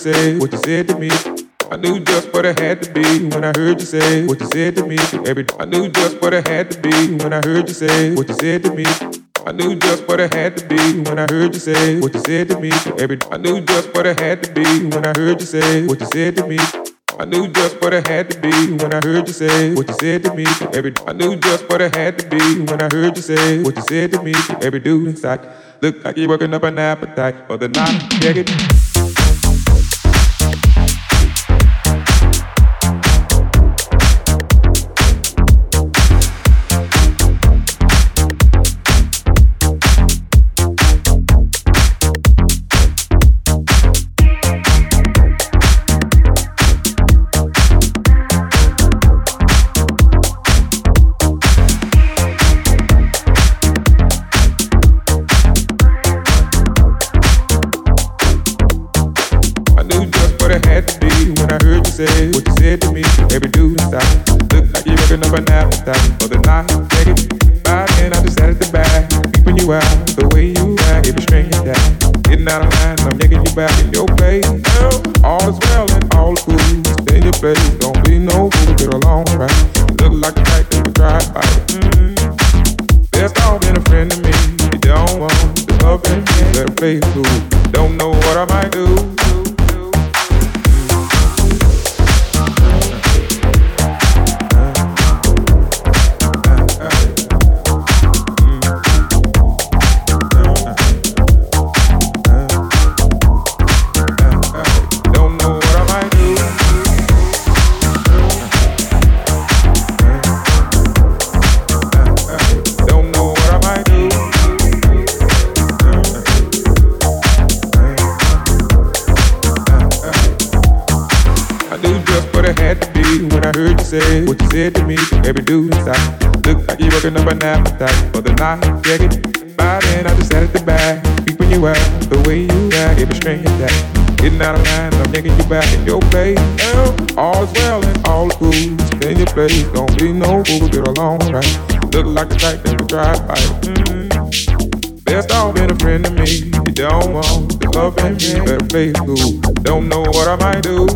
say what you said to me. I knew just what it had to be when I heard you say what you said to me. Every I knew just what it had to be when I heard you say what you said to me. I knew just what it had to be when I heard you say what you said to me. Every I knew just what it had to be when I heard you say what you said to me. I knew just what it had to be when I heard you say what you said to me. Every I knew just what it had to be when I heard you say what you said to me. Every dude inside look like you're working up an appetite for the night. Check The way you ride, it be stringing down. Getting out of line, I'm taking you back Mm-hmm. Best don't a friend to me. You don't want to love me. Better play cool. Don't know what I might do.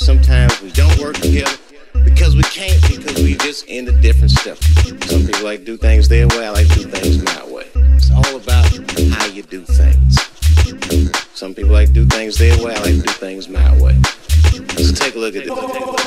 Sometimes, we don't work together because we can't because we just in into different stuff. Some people like do things their way. I like do things my way. It's all about how you do things. Some people like do things their way. I like do things my way. So take a look at this.